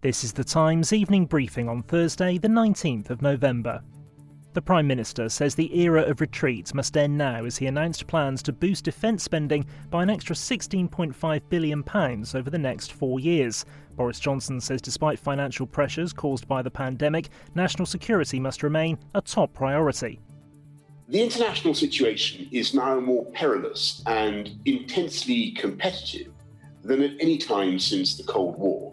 This is the Times evening briefing on Thursday, the 19th of November. The Prime Minister says the era of retreat must end now as he announced plans to boost defence spending by an extra £16.5 billion over the next four years. Boris Johnson says despite financial pressures caused by the pandemic, national security must remain a top priority. The international situation is now more perilous and intensely competitive than at any time since the Cold War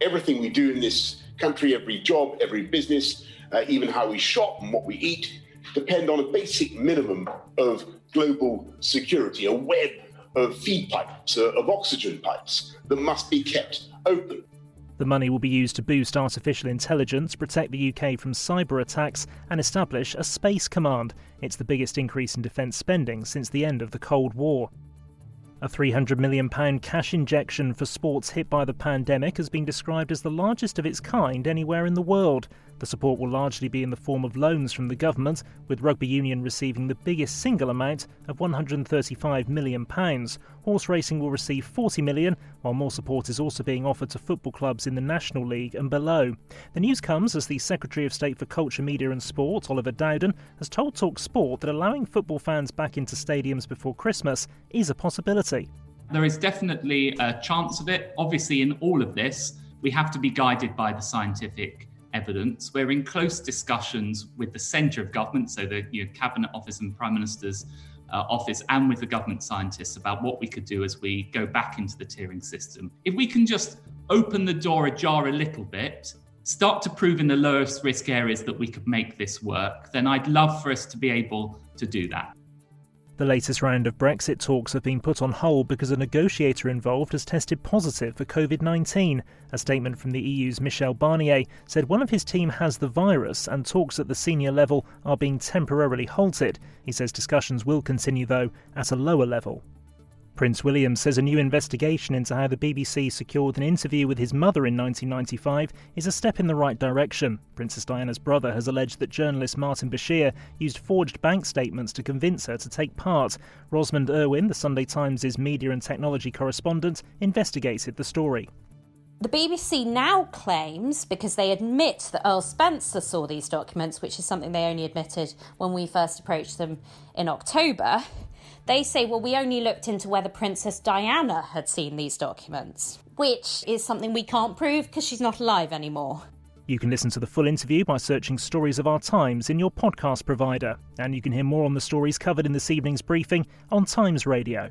everything we do in this country, every job, every business, uh, even how we shop and what we eat, depend on a basic minimum of global security, a web of feed pipes, uh, of oxygen pipes that must be kept open. The money will be used to boost artificial intelligence, protect the UK from cyber attacks, and establish a space command. It's the biggest increase in defence spending since the end of the Cold War. A £300 million cash injection for sports hit by the pandemic has been described as the largest of its kind anywhere in the world. The support will largely be in the form of loans from the government, with Rugby Union receiving the biggest single amount of £135 million. Horse racing will receive £40 million, while more support is also being offered to football clubs in the National League and below. The news comes as the Secretary of State for Culture, Media and Sport, Oliver Dowden, has told Talk Sport that allowing football fans back into stadiums before Christmas is a possibility. There is definitely a chance of it. Obviously, in all of this, we have to be guided by the scientific evidence. We're in close discussions with the centre of government, so the you know, Cabinet Office and Prime Minister's uh, office, and with the government scientists about what we could do as we go back into the tiering system. If we can just open the door ajar a little bit, start to prove in the lowest risk areas that we could make this work, then I'd love for us to be able to do that. The latest round of Brexit talks have been put on hold because a negotiator involved has tested positive for COVID 19. A statement from the EU's Michel Barnier said one of his team has the virus and talks at the senior level are being temporarily halted. He says discussions will continue, though, at a lower level. Prince William says a new investigation into how the BBC secured an interview with his mother in 1995 is a step in the right direction. Princess Diana's brother has alleged that journalist Martin Bashir used forged bank statements to convince her to take part. Rosamund Urwin, the Sunday Times' media and technology correspondent, investigated the story. The BBC now claims, because they admit that Earl Spencer saw these documents, which is something they only admitted when we first approached them in October, they say, well, we only looked into whether Princess Diana had seen these documents, which is something we can't prove because she's not alive anymore. You can listen to the full interview by searching Stories of Our Times in your podcast provider, and you can hear more on the stories covered in this evening's briefing on Times Radio.